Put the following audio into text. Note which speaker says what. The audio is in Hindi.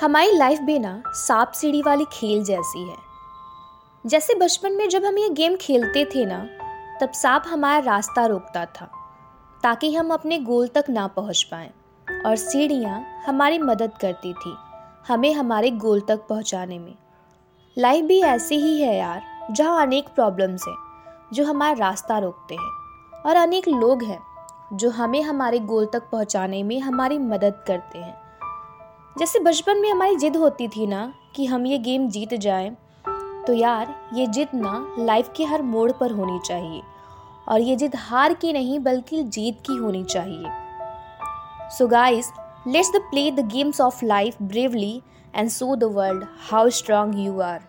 Speaker 1: हमारी लाइफ भी ना सांप सीढ़ी वाली खेल जैसी है। जैसे बचपन में जब हम ये गेम खेलते थे ना, तब सांप हमारा रास्ता रोकता था, ताकि हम अपने गोल तक ना पहुँच पाएँ, और सीढ़ियाँ हमारी मदद करती थी, हमें हमारे गोल तक पहुँचाने में। लाइफ भी ऐसी ही है यार, जहाँ अनेक प्रॉब्लम्स हैं, जो हमारा रास्ता रोकते हैं, और अनेक लोग हैं, जो हमें हमारे गोल तक पहुँचाने में हमारी मदद करते हैं। जैसे बचपन में हमारी जिद होती थी ना कि हम ये गेम जीत जाएँ तो यार, ये जिद ना लाइफ के हर मोड़ पर होनी चाहिए। और ये जिद हार की नहीं, बल्कि जीत की होनी चाहिए। So guys let's the play the games of life bravely and show the world how strong you are